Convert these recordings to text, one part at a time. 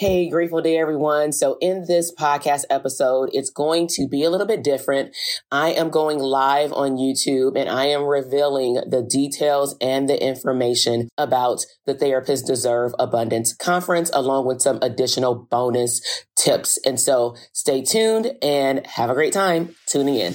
Hey, grateful day, everyone. So, in this podcast episode, it's going to be a little bit different. I am going live on YouTube and I am revealing the details and the information about the Therapists Deserve Abundance Conference, along with some additional bonus tips. And so, stay tuned and have a great time tuning in.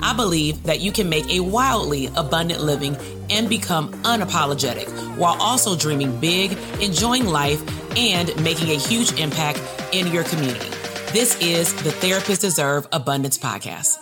I believe that you can make a wildly abundant living and become unapologetic while also dreaming big, enjoying life, and making a huge impact in your community. This is the Therapists Deserve Abundance Podcast.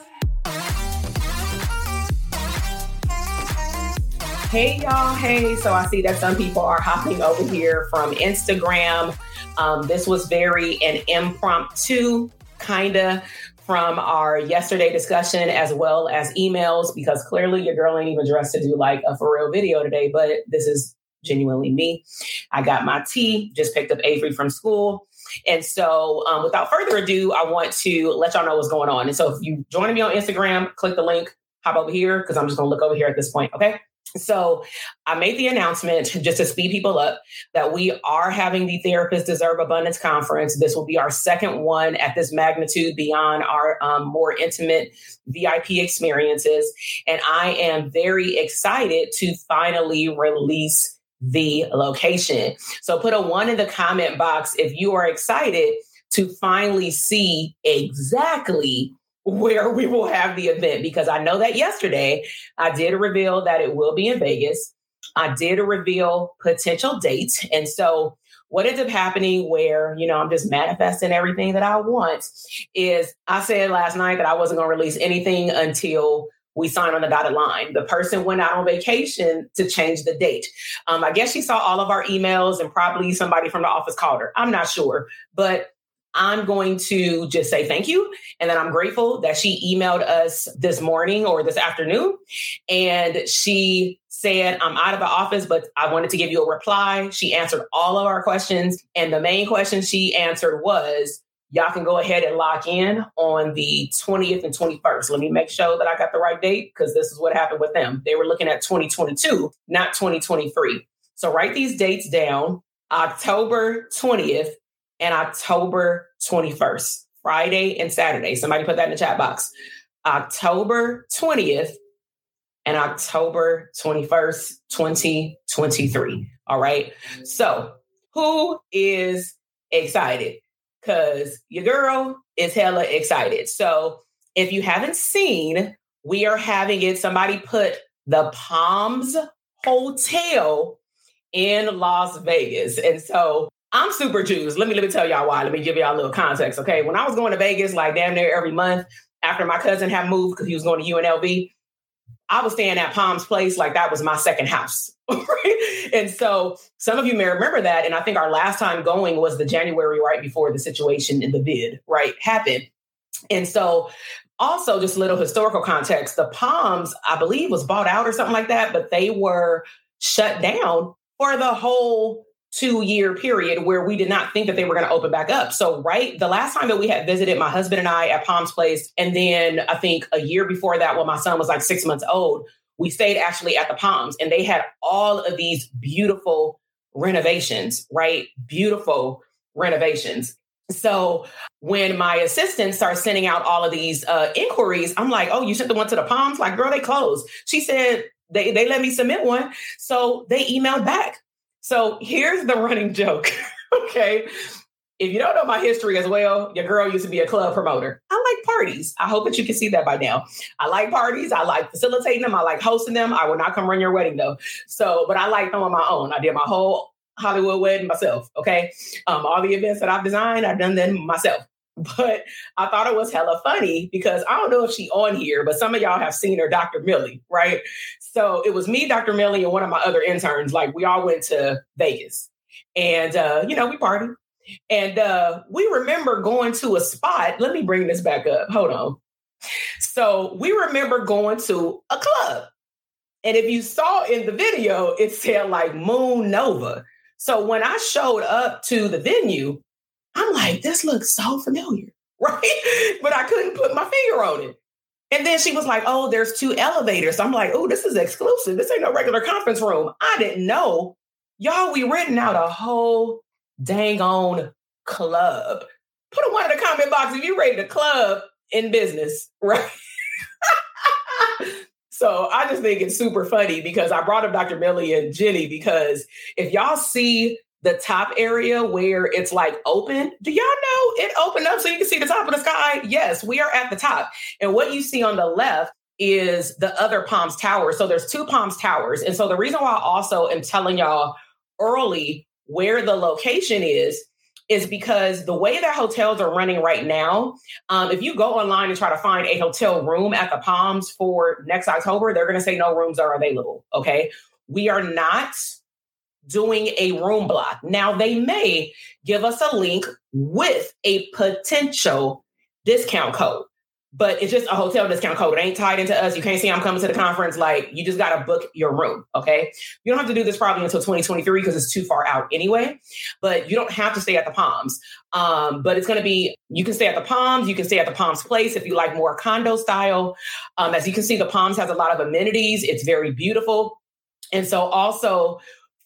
Hey, y'all. Hey, so I see that some people are hopping over here from Instagram. Um, this was very an impromptu kind of from our yesterday discussion as well as emails because clearly your girl ain't even dressed to do like a for real video today, but this is genuinely me. I got my tea, just picked up Avery from school. And so, um, without further ado, I want to let y'all know what's going on. And so, if you're joining me on Instagram, click the link, hop over here because I'm just going to look over here at this point. Okay. So I made the announcement just to speed people up that we are having the Therapists Deserve Abundance Conference. This will be our second one at this magnitude beyond our um, more intimate VIP experiences. And I am very excited to finally release the location. So put a one in the comment box if you are excited to finally see exactly where we will have the event because I know that yesterday I did reveal that it will be in Vegas. I did reveal potential dates. And so what ends up happening where, you know, I'm just manifesting everything that I want is I said last night that I wasn't going to release anything until we sign on the dotted line. The person went out on vacation to change the date. Um, I guess she saw all of our emails and probably somebody from the office called her. I'm not sure, but I'm going to just say thank you. And then I'm grateful that she emailed us this morning or this afternoon. And she said, I'm out of the office, but I wanted to give you a reply. She answered all of our questions. And the main question she answered was, y'all can go ahead and lock in on the 20th and 21st. Let me make sure that I got the right date because this is what happened with them. They were looking at 2022, not 2023. So write these dates down. October 20th and October 21st, Friday and Saturday. Somebody put that in the chat box. October 20th and October 21st, 2023. All right. So, who is excited? Because your girl is hella excited. So if you haven't seen, we are having it. Somebody put the Palms Hotel in Las Vegas. And so I'm super juiced. Let me let me tell y'all why. Let me give y'all a little context. Okay. When I was going to Vegas, like damn near every month after my cousin had moved because he was going to UNLV, I was staying at Palms Place like that was my second house. and so some of you may remember that. And I think our last time going was the January right before the situation in the vid, right, happened. And so also just a little historical context, the Palms, I believe, was bought out or something like that, but they were shut down for the whole two year period where we did not think that they were going to open back up. So, right, the last time that we had visited my husband and I at Palms Place, and then I think a year before that, when my son was like six months old, we stayed actually at the Palms and they had all of these beautiful renovations, right? Beautiful renovations. So when my assistant starts sending out all of these uh, inquiries, I'm like, oh, you sent the one to the Palms? Like, girl, they closed. She said they, they let me submit one. So they emailed back. So here's the running joke. okay. If you don't know my history as well, your girl used to be a club promoter. I like parties. I hope that you can see that by now. I like parties. I like facilitating them. I like hosting them. I will not come run your wedding though. So, but I like them on my own. I did my whole Hollywood wedding myself. Okay. Um, all the events that I've designed, I've done them myself. But I thought it was hella funny because I don't know if she on here, but some of y'all have seen her, Dr. Millie, right? So it was me, Dr. Millie, and one of my other interns. Like we all went to Vegas. And uh, you know, we partied. And uh, we remember going to a spot. Let me bring this back up. Hold on. So we remember going to a club. And if you saw in the video, it said like Moon Nova. So when I showed up to the venue, I'm like, this looks so familiar, right? But I couldn't put my finger on it. And then she was like, oh, there's two elevators. I'm like, oh, this is exclusive. This ain't no regular conference room. I didn't know. Y'all, we renting out a whole dang on club. Put a one in the comment box if you ready to club in business, right? So I just think it's super funny because I brought up Dr. Millie and Jenny because if y'all see the top area where it's like open, do y'all know it opened up so you can see the top of the sky? Yes, we are at the top. And what you see on the left is the other Palms Tower. So there's two Palms Towers. And so the reason why I also am telling y'all early where the location is is because the way that hotels are running right now, um, if you go online and try to find a hotel room at the Palms for next October, they're going to say no rooms are available. Okay. We are not doing a room block. Now, they may give us a link with a potential discount code but it's just a hotel discount code. It ain't tied into us. You can't see I'm coming to the conference. Like you just got to book your room. Okay. You don't have to do this probably until 2023 because it's too far out anyway, but you don't have to stay at the Palms. Um, but it's going to be, you can stay at the Palms. You can stay at the Palms place if you like more condo style. Um, as you can see, the Palms has a lot of amenities. It's very beautiful. And so also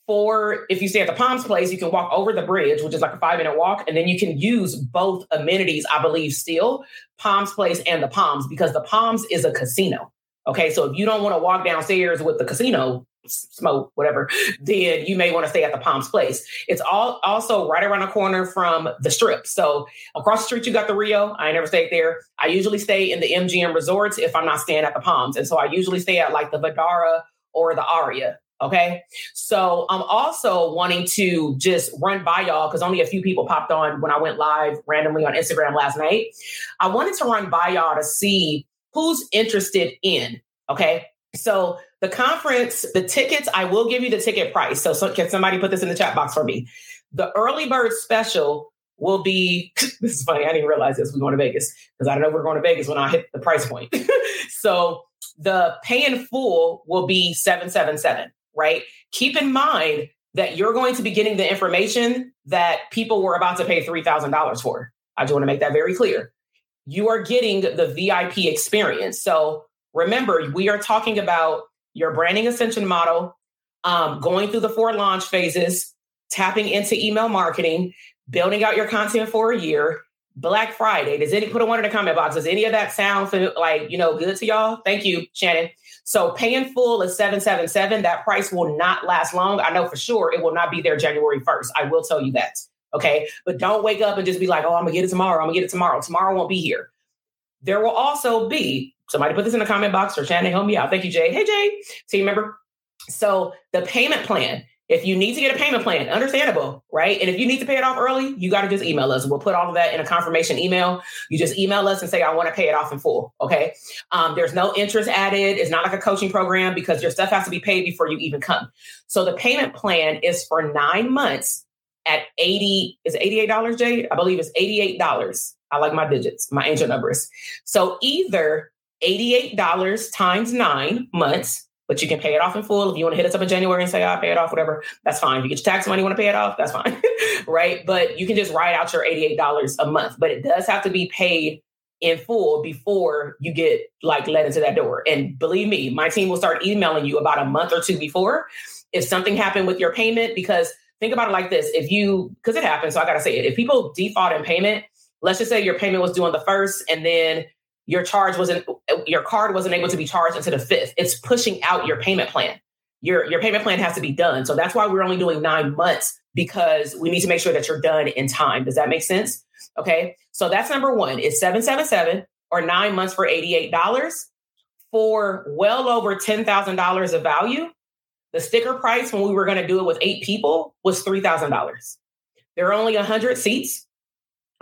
for if you stay at the Palms place, you can walk over the bridge, which is like a five minute walk, and then you can use both amenities, I believe, still Palms Place and the Palms, because the Palms is a casino. Okay, so if you don't want to walk downstairs with the casino smoke, whatever, then you may want to stay at the Palms Place. It's all also right around the corner from the Strip. So across the street, you got the Rio. I never stayed there. I usually stay in the MGM resorts if I'm not staying at the Palms, and so I usually stay at like the Vdara or the Aria. Okay. So I'm also wanting to just run by y'all because only a few people popped on when I went live randomly on Instagram last night. I wanted to run by y'all to see who's interested in. Okay. So the conference, the tickets, I will give you the ticket price. So, so can somebody put this in the chat box for me? The early bird special will be this is funny. I didn't realize this. We're going to Vegas because I don't know we're going to Vegas when I hit the price point. so the pay in full will be 777 right? Keep in mind that you're going to be getting the information that people were about to pay $3,000 for. I just want to make that very clear. You are getting the VIP experience. So remember, we are talking about your branding ascension model, um, going through the four launch phases, tapping into email marketing, building out your content for a year, Black Friday. Does any put a one in the comment box? Does any of that sound like you know good to y'all? Thank you, Shannon. So paying full is 777. That price will not last long. I know for sure it will not be there January 1st. I will tell you that. Okay. But don't wake up and just be like, oh, I'm to get it tomorrow. I'm to get it tomorrow. Tomorrow won't be here. There will also be somebody put this in the comment box or Shannon, help me out. Thank you, Jay. Hey, Jay, team member. So the payment plan if you need to get a payment plan, understandable, right? And if you need to pay it off early, you got to just email us. We'll put all of that in a confirmation email. You just email us and say, I want to pay it off in full. Okay. Um, there's no interest added. It's not like a coaching program because your stuff has to be paid before you even come. So the payment plan is for nine months at 80, is $88, Jade? I believe it's $88. I like my digits, my angel numbers. So either $88 times nine months but you can pay it off in full. If you want to hit us up in January and say, I'll pay it off, whatever, that's fine. If you get your tax money, you want to pay it off, that's fine. right. But you can just write out your $88 a month, but it does have to be paid in full before you get like let into that door. And believe me, my team will start emailing you about a month or two before if something happened with your payment. Because think about it like this if you, because it happens, so I got to say it, if people default in payment, let's just say your payment was due on the first and then your charge wasn't your card wasn't able to be charged until the fifth. It's pushing out your payment plan. Your your payment plan has to be done. So that's why we're only doing nine months because we need to make sure that you're done in time. Does that make sense? Okay. So that's number one. It's 777 or nine months for $88 for well over $10,000 of value. The sticker price when we were going to do it with eight people was $3,000. There are only 100 seats.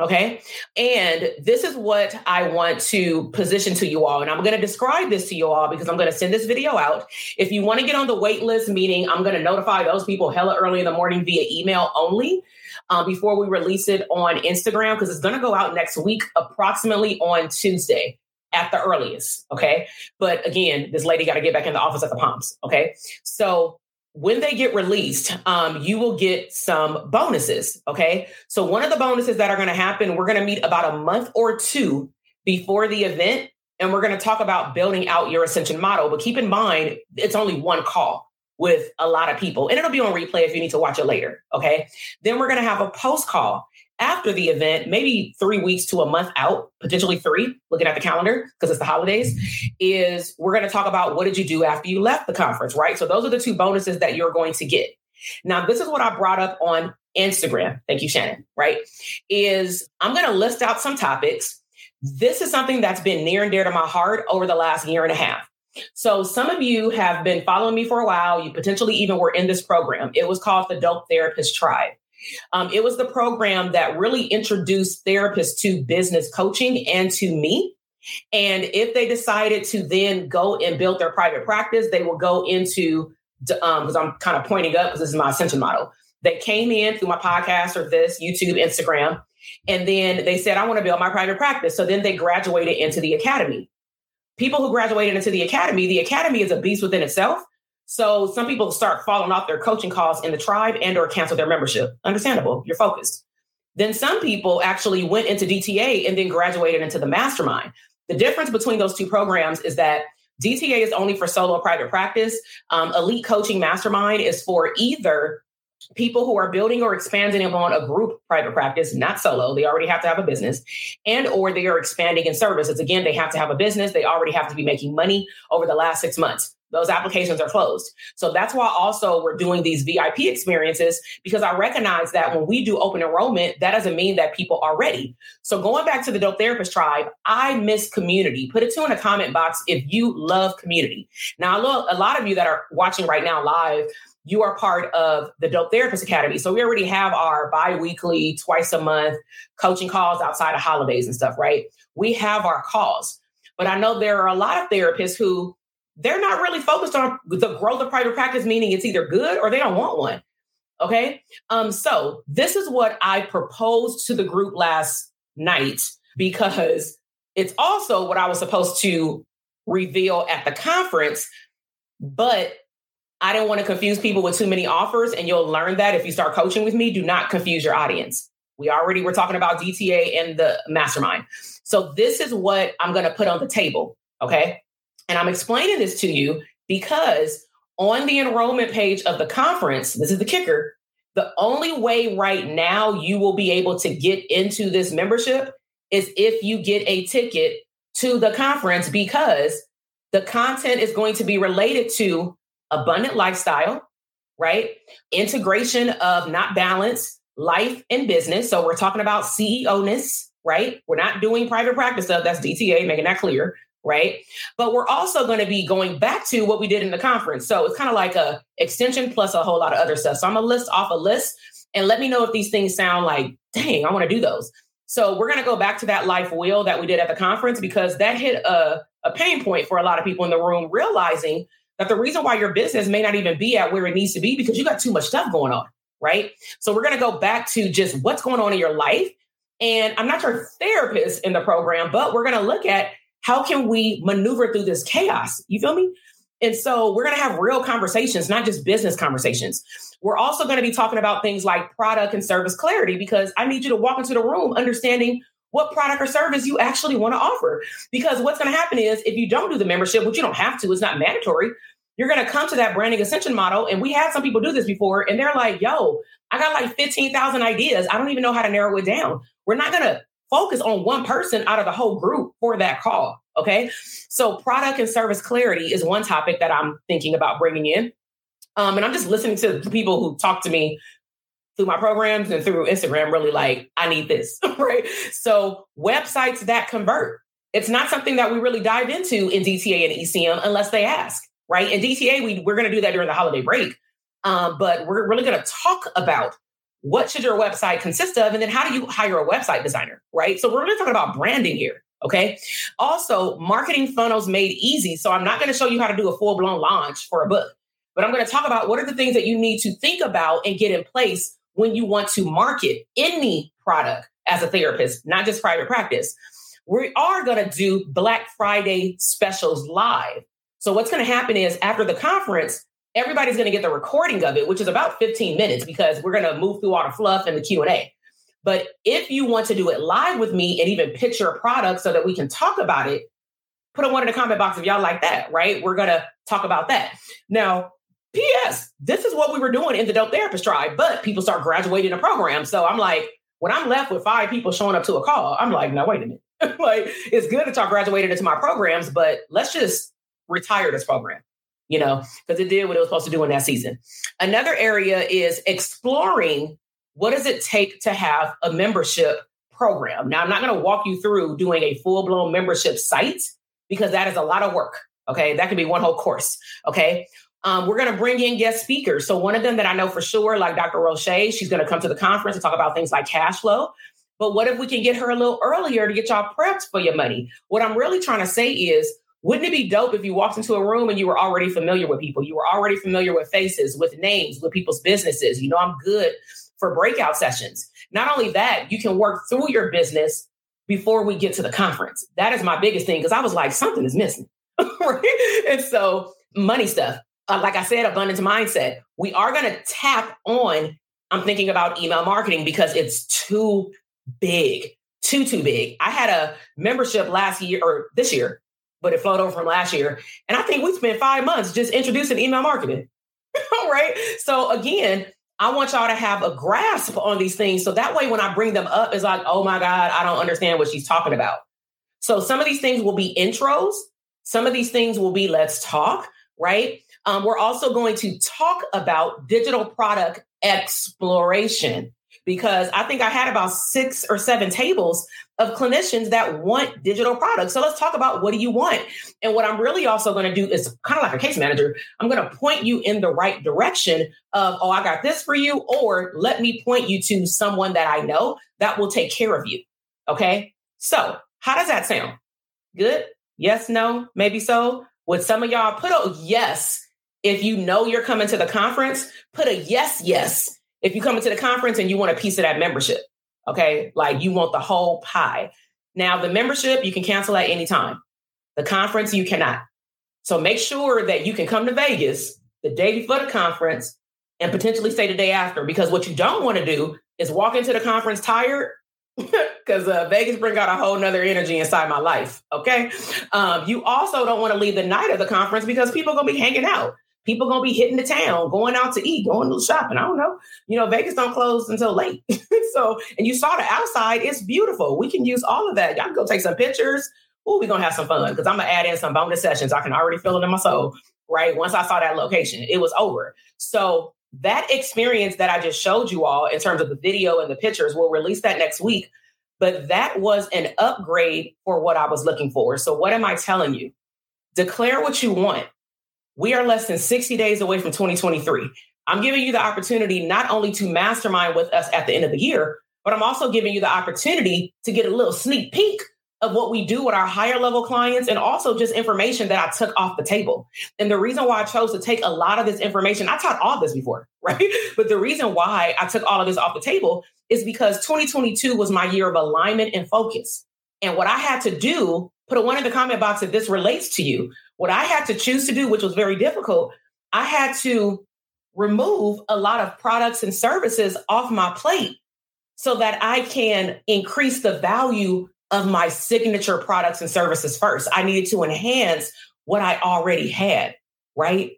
Okay. And this is what I want to position to you all. And I'm going to describe this to you all because I'm going to send this video out. If you want to get on the wait list, meaning I'm going to notify those people hella early in the morning via email only um, before we release it on Instagram, because it's going to go out next week, approximately on Tuesday at the earliest. Okay. But again, this lady got to get back in the office at the Palms. Okay. So when they get released, um, you will get some bonuses. Okay. So, one of the bonuses that are going to happen, we're going to meet about a month or two before the event, and we're going to talk about building out your ascension model. But keep in mind, it's only one call with a lot of people, and it'll be on replay if you need to watch it later. Okay. Then we're going to have a post call after the event, maybe three weeks to a month out, potentially three, looking at the calendar because it's the holidays, is we're going to talk about what did you do after you left the conference, right? So those are the two bonuses that you're going to get. Now, this is what I brought up on Instagram. Thank you, Shannon, right? Is I'm going to list out some topics. This is something that's been near and dear to my heart over the last year and a half. So, some of you have been following me for a while. You potentially even were in this program. It was called the Dope Therapist Tribe. Um, it was the program that really introduced therapists to business coaching and to me. And if they decided to then go and build their private practice, they will go into, because um, I'm kind of pointing up because this is my ascension model. They came in through my podcast or this, YouTube, Instagram, and then they said, I want to build my private practice. So then they graduated into the academy. People who graduated into the academy, the academy is a beast within itself. So some people start falling off their coaching calls in the tribe and or cancel their membership. Understandable. You're focused. Then some people actually went into DTA and then graduated into the mastermind. The difference between those two programs is that DTA is only for solo private practice. Um, Elite Coaching Mastermind is for either people who are building or expanding upon a group private practice, not solo. They already have to have a business, and or they are expanding in services. Again, they have to have a business. They already have to be making money over the last six months those applications are closed. So that's why also we're doing these VIP experiences because I recognize that when we do open enrollment, that doesn't mean that people are ready. So going back to the Dope Therapist Tribe, I miss community. Put it two in a comment box if you love community. Now, a lot of you that are watching right now live, you are part of the Dope Therapist Academy. So we already have our bi-weekly, twice a month coaching calls outside of holidays and stuff, right? We have our calls. But I know there are a lot of therapists who they're not really focused on the growth of private practice, meaning it's either good or they don't want one. Okay. Um, so this is what I proposed to the group last night because it's also what I was supposed to reveal at the conference, but I didn't want to confuse people with too many offers. And you'll learn that if you start coaching with me, do not confuse your audience. We already were talking about DTA and the mastermind. So this is what I'm going to put on the table. Okay. And I'm explaining this to you because on the enrollment page of the conference, this is the kicker, the only way right now you will be able to get into this membership is if you get a ticket to the conference because the content is going to be related to abundant lifestyle, right? Integration of not balance, life and business. So we're talking about CEO ness, right? We're not doing private practice stuff. That's DTA, making that clear, right? But we're also going to be going back to what we did in the conference. So it's kind of like a extension plus a whole lot of other stuff. So I'm gonna list off a list and let me know if these things sound like, dang, I want to do those. So we're going to go back to that life wheel that we did at the conference because that hit a, a pain point for a lot of people in the room, realizing that the reason why your business may not even be at where it needs to be because you got too much stuff going on, right? So we're going to go back to just what's going on in your life. And I'm not your therapist in the program, but we're going to look at how can we maneuver through this chaos? You feel me? And so we're going to have real conversations, not just business conversations. We're also going to be talking about things like product and service clarity because I need you to walk into the room understanding what product or service you actually want to offer. Because what's going to happen is if you don't do the membership, which you don't have to, it's not mandatory, you're going to come to that branding ascension model. And we had some people do this before, and they're like, yo, I got like 15,000 ideas. I don't even know how to narrow it down. We're not going to focus on one person out of the whole group for that call. Okay. So, product and service clarity is one topic that I'm thinking about bringing in. Um, and I'm just listening to people who talk to me through my programs and through Instagram, really like, I need this, right? So, websites that convert. It's not something that we really dive into in DTA and ECM unless they ask, right? In DTA, we, we're going to do that during the holiday break. Um, but we're really going to talk about what should your website consist of? And then how do you hire a website designer right? So we're really talking about branding here okay? Also marketing funnels made easy. So i'm not going to show you how to do a full-blown launch for a book but i'm going to talk about what are the things that you need to think about and get in place when you want to market any product as a therapist not just private practice. We are going to do black friday specials live. So what's going to happen is after the conference everybody's going to get the recording of it, which is about 15 minutes because we're going to move through all the fluff and the Q&A. But if you want to do it live with me and even picture a product so that we can talk about it, put a one in the comment box if y'all like that, right? We're going to talk about that. Now, P.S. This is what we were doing in the Dope Therapist Tribe, but people start graduating the program. So I'm like, when I'm left with five people showing up to a call, I'm like, no, wait a minute. like, it's good that y'all graduated into my programs, but let's just retire this program you know, because it did what it was supposed to do in that season. Another area is exploring what does it take to have a membership program. Now, I'm not going to walk you through doing a full blown membership site because that is a lot of work. Okay. That could be one whole course. Okay. Um, we're going to bring in guest speakers. So, one of them that I know for sure, like Dr. Roche, she's going to come to the conference and talk about things like cash flow. But what if we can get her a little earlier to get y'all prepped for your money? What I'm really trying to say is wouldn't it be dope if you walked into a room and you were already familiar with people? You were already familiar with faces, with names, with people's businesses. You know, I'm good for breakout sessions. Not only that, you can work through your business before we get to the conference. That is my biggest thing because I was like, something is missing. And so, money stuff. Uh, like I said, abundance mindset. We are going to tap on, I'm thinking about email marketing because it's too big, too, too big. I had a membership last year or this year but it flowed over from last year. And I think we spent five months just introducing email marketing. All right. So again, I want y'all to have a grasp on these things. So that way, when I bring them up, it's like, oh my God, I don't understand what she's talking about. So some of these things will be intros. Some of these things will be let's talk, right? Um, we're also going to talk about digital product exploration because I think I had about six or seven tables of clinicians that want digital products. So let's talk about what do you want? And what I'm really also going to do is kind of like a case manager, I'm going to point you in the right direction of, oh, I got this for you, or let me point you to someone that I know that will take care of you. Okay. So how does that sound? Good? Yes, no, maybe so. Would some of y'all put a yes if you know you're coming to the conference? Put a yes, yes if you come into the conference and you want a piece of that membership. Okay. Like you want the whole pie. Now, the membership you can cancel at any time. The conference you cannot. So make sure that you can come to Vegas the day before the conference and potentially stay the day after. Because what you don't want to do is walk into the conference tired because uh, Vegas bring out a whole nother energy inside my life. Okay. Um, you also don't want to leave the night of the conference because people are going to be hanging out people gonna be hitting the town, going out to eat, going to the shopping. I don't know. You know, Vegas don't close until late. so, and you saw the outside, it's beautiful. We can use all of that. Y'all can go take some pictures. Oh, we're gonna have some fun because I'm gonna add in some bonus sessions. I can already feel it in my soul, right? Once I saw that location, it was over. So that experience that I just showed you all in terms of the video and the pictures, we'll release that next week. But that was an upgrade for what I was looking for. So, what am I telling you? Declare what you want. We are less than 60 days away from 2023. I'm giving you the opportunity not only to mastermind with us at the end of the year, but I'm also giving you the opportunity to get a little sneak peek of what we do with our higher level clients and also just information that I took off the table. And the reason why I chose to take a lot of this information, I taught all this before, right? But the reason why I took all of this off the table is because 2022 was my year of alignment and focus. And what I had to do, put a one in the comment box if this relates to you. What I had to choose to do, which was very difficult, I had to remove a lot of products and services off my plate so that I can increase the value of my signature products and services first. I needed to enhance what I already had, right?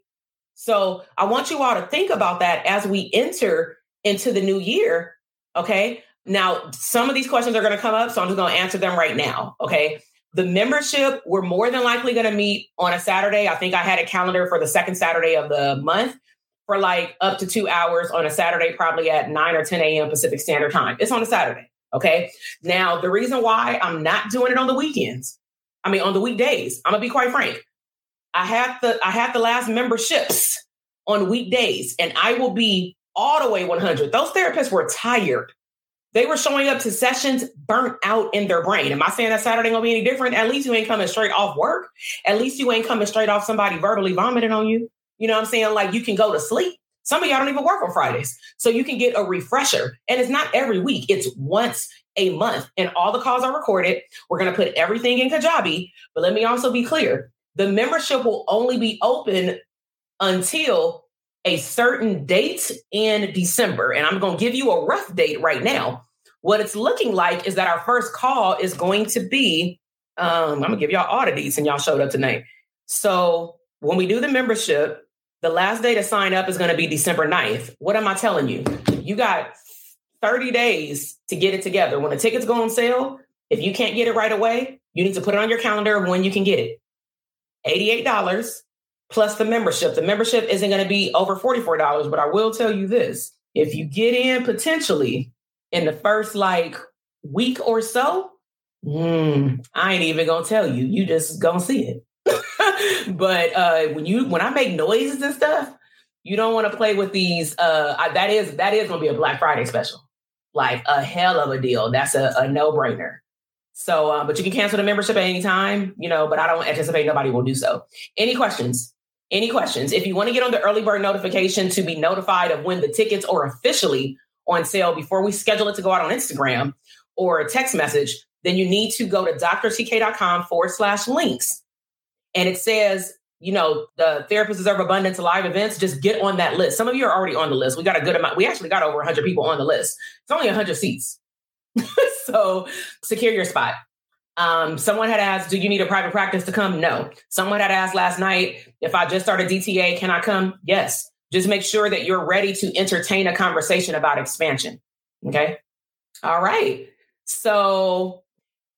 So I want you all to think about that as we enter into the new year. Okay. Now, some of these questions are going to come up, so I'm just going to answer them right now. Okay. The membership, we're more than likely going to meet on a Saturday. I think I had a calendar for the second Saturday of the month for like up to two hours on a Saturday, probably at 9 or 10 a.m. Pacific Standard Time. It's on a Saturday. Okay. Now, the reason why I'm not doing it on the weekends, I mean, on the weekdays, I'm gonna be quite frank. I have the I have the last memberships on weekdays, and I will be all the way 100. Those therapists were tired. They were showing up to sessions burnt out in their brain. Am I saying that Saturday gonna be any different? At least you ain't coming straight off work. At least you ain't coming straight off somebody verbally vomiting on you. You know what I'm saying? Like you can go to sleep. Some of y'all don't even work on Fridays. So you can get a refresher. And it's not every week, it's once a month. And all the calls are recorded. We're going to put everything in Kajabi. But let me also be clear the membership will only be open until a certain date in December. And I'm going to give you a rough date right now. What it's looking like is that our first call is going to be, um, I'm to give y'all oddities and y'all showed up tonight. So when we do the membership, the last day to sign up is to be December 9th. What am I telling you? You got 30 days to get it together. When the tickets go on sale, if you can't get it right away, you need to put it on your calendar when you can get it. $88 plus the membership. The membership isn't to be over $44, but I will tell you this. If you get in potentially in the first like week or so, mm, I ain't even to tell you. You just to see it. but uh, when you when I make noises and stuff, you don't want to play with these. Uh, I, that is that is to be a Black Friday special, like a hell of a deal. That's a, a no brainer. So, uh, but you can cancel the membership at any time, you know. But I don't anticipate nobody will do so. Any questions? Any questions? If you want to get on the early bird notification to be notified of when the tickets are officially on sale before we schedule it to go out on Instagram or a text message, then you need to go to drtk.com forward slash links and it says, you know, the Therapists Deserve Abundance live events, just get on that list. Some of you are already on the list. We got a good amount. We actually got over 100 people on the list. It's only 100 seats. so secure your spot. Um, someone had asked, Do you need a private practice to come? No. Someone had asked last night, If I just started DTA, can I come? Yes. Just make sure that you're ready to entertain a conversation about expansion. Okay. All right. So,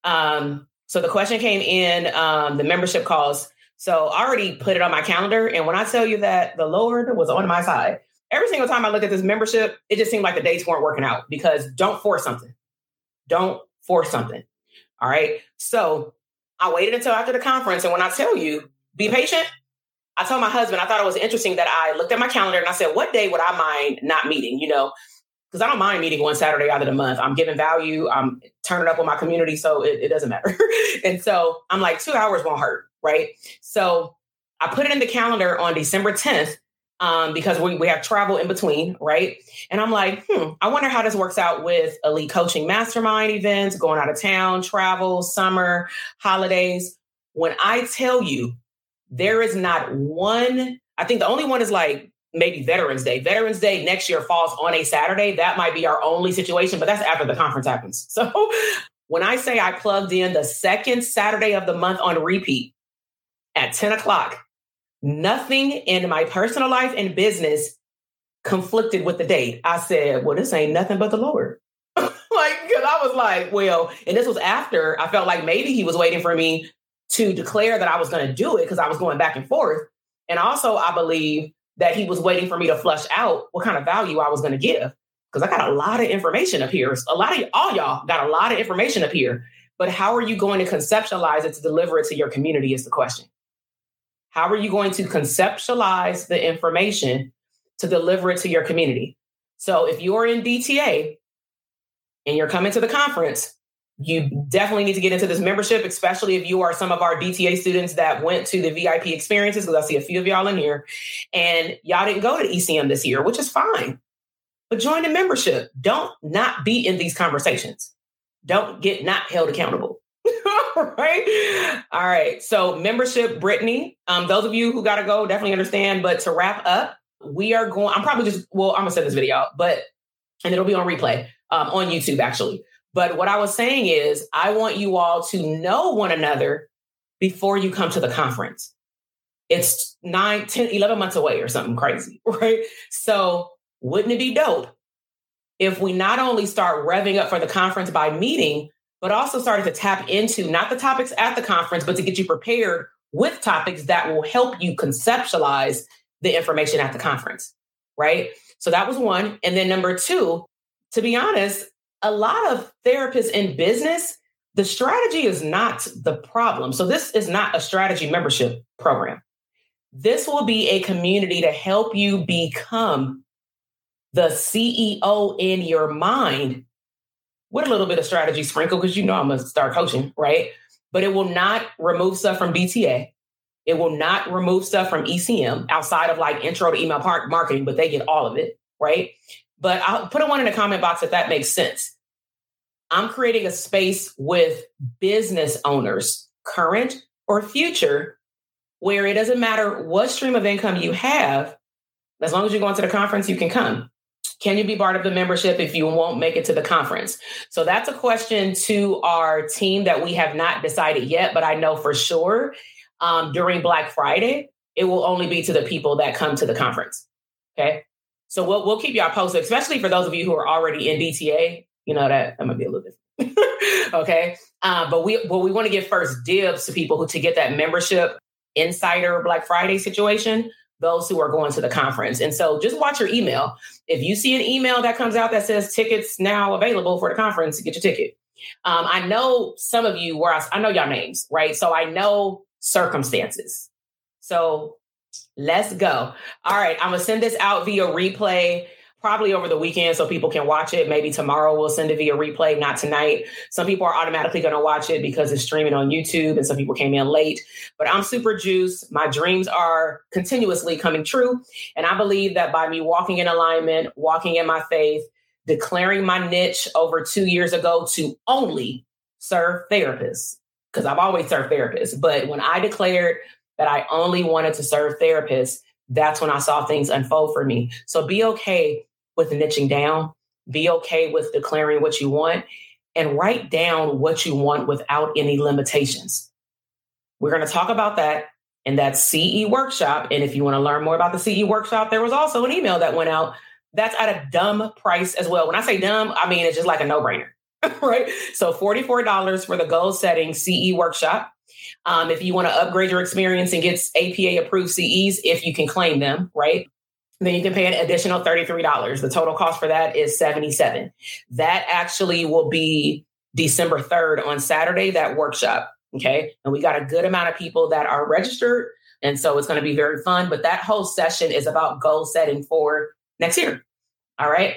um, so the question came in um, the membership calls. So I already put it on my calendar. And when I tell you that the Lord was on my side, every single time I looked at this membership, it just seemed like the dates weren't working out because don't force something. Don't force something. All right. So I waited until after the conference. And when I tell you, be patient, I told my husband, I thought it was interesting that I looked at my calendar and I said, what day would I mind not meeting? You know, because I don't mind meeting one Saturday out of the month. I'm giving value. I'm turning up with my community, so it, it doesn't matter. and so I'm like, two hours won't hurt, right? So I put it in the calendar on December 10th um, because we, we have travel in between, right? And I'm like, hmm, I wonder how this works out with elite coaching mastermind events, going out of town, travel, summer, holidays. When I tell you, there is not one, I think the only one is like maybe Veterans Day. Veterans Day next year falls on a Saturday. That might be our only situation, but that's after the conference happens. So when I say I plugged in the second Saturday of the month on repeat at 10 o'clock, nothing in my personal life and business conflicted with the date. I said, well, this ain't nothing but the Lord. like, because I was like, well, and this was after I felt like maybe he was waiting for me to declare that I was going to do it because I was going back and forth. And also, I believe that he was waiting for me to flush out what kind of value I was going to give. Because I got a lot of information up here. A lot of all y'all got a lot of information up here. But how are you going to conceptualize it to deliver it to your community is the question. How are you going to conceptualize the information to deliver it to your community? So if you're in DTA and you're coming to the conference, you definitely need to get into this membership, especially if you are some of our DTA students that went to the VIP experiences, because I see a few of y'all in here, and y'all didn't go to ECM this year, which is fine. But join the membership. Don't not be in these conversations. Don't get not held accountable. right? All right. So membership, Brittany. Um, those of you who gotta go definitely understand. But to wrap up, we are going. I'm probably just well, I'm gonna send this video but and it'll be on replay um, on YouTube actually. But what I was saying is, I want you all to know one another before you come to the conference. It's nine, 10, 11 months away or something crazy, right? So, wouldn't it be dope if we not only start revving up for the conference by meeting, but also started to tap into not the topics at the conference, but to get you prepared with topics that will help you conceptualize the information at the conference, right? So that was one. And then number two, to be honest, a lot of therapists in business, the strategy is not the problem. So, this is not a strategy membership program. This will be a community to help you become the CEO in your mind with a little bit of strategy sprinkle, because you know I'm going to start coaching, right? But it will not remove stuff from DTA. It will not remove stuff from ECM outside of like intro to email marketing, but they get all of it, right? But I'll put a one in the comment box if that makes sense. I'm creating a space with business owners, current or future, where it doesn't matter what stream of income you have, as long as you're going to the conference, you can come. Can you be part of the membership if you won't make it to the conference? So that's a question to our team that we have not decided yet, but I know for sure um, during Black Friday, it will only be to the people that come to the conference. Okay. So we'll we'll keep y'all posted, especially for those of you who are already in DTA. You know that that might be a little different. okay, uh, but we but we want to give first dibs to people who to get that membership insider Black Friday situation. Those who are going to the conference, and so just watch your email. If you see an email that comes out that says tickets now available for the conference, get your ticket. Um, I know some of you where I, I know y'all names, right? So I know circumstances. So Let's go. All right. I'm going to send this out via replay probably over the weekend so people can watch it. Maybe tomorrow we'll send it via replay, not tonight. Some people are automatically going to watch it because it's streaming on YouTube and some people came in late. But I'm super juiced. My dreams are continuously coming true. And I believe that by me walking in alignment, walking in my faith, declaring my niche over two years ago to only serve therapists, because I've always served therapists. But when I declared that I only wanted to serve therapists, that's when I saw things unfold for me. So be okay with niching down, be okay with declaring what you want, and write down what you want without any limitations. We're going to talk about that in that CE workshop. And if you want to learn more about the CE workshop, there was also an email that went out that's at a dumb price as well. When I say dumb, I mean it's just like a no brainer, right? So $44 for the goal setting CE workshop. Um, if you want to upgrade your experience and get APA approved CEs, if you can claim them, right? Then you can pay an additional $33. The total cost for that is 77. That actually will be December 3rd on Saturday, that workshop. Okay. And we got a good amount of people that are registered. And so it's going to be very fun. But that whole session is about goal setting for next year. All right.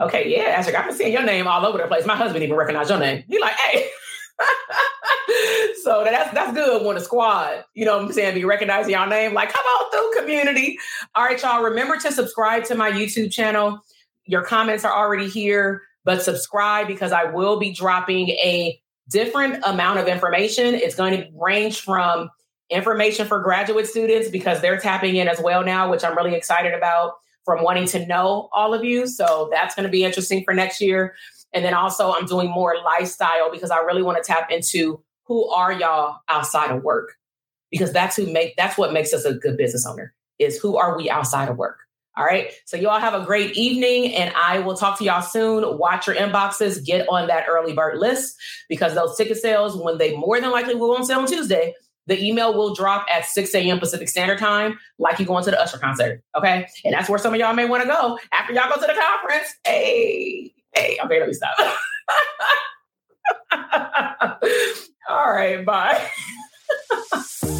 Okay. Yeah, Asher, I've been seeing your name all over the place. My husband even recognized your name. He's like, hey. so that's that's good when a squad, you know what I'm saying, be recognizing y'all name. Like, come on through, community. All right, y'all. Remember to subscribe to my YouTube channel. Your comments are already here, but subscribe because I will be dropping a different amount of information. It's going to range from information for graduate students because they're tapping in as well now, which I'm really excited about from wanting to know all of you. So that's going to be interesting for next year. And then also, I'm doing more lifestyle because I really want to tap into who are y'all outside of work because that's who make that's what makes us a good business owner is who are we outside of work. All right. So you all have a great evening and I will talk to y'all soon. Watch your inboxes, get on that early bird list because those ticket sales, when they more than likely will on sale on Tuesday, The email will drop at 6 a.m. Pacific Standard Time, like you going to the Usher concert. Okay. And that's where some of y'all may want to go after y'all go to the conference. Hey, hey, okay, let me stop. All right, bye.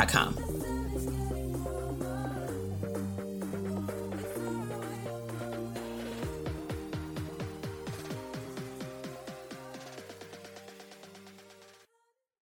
Inc.com.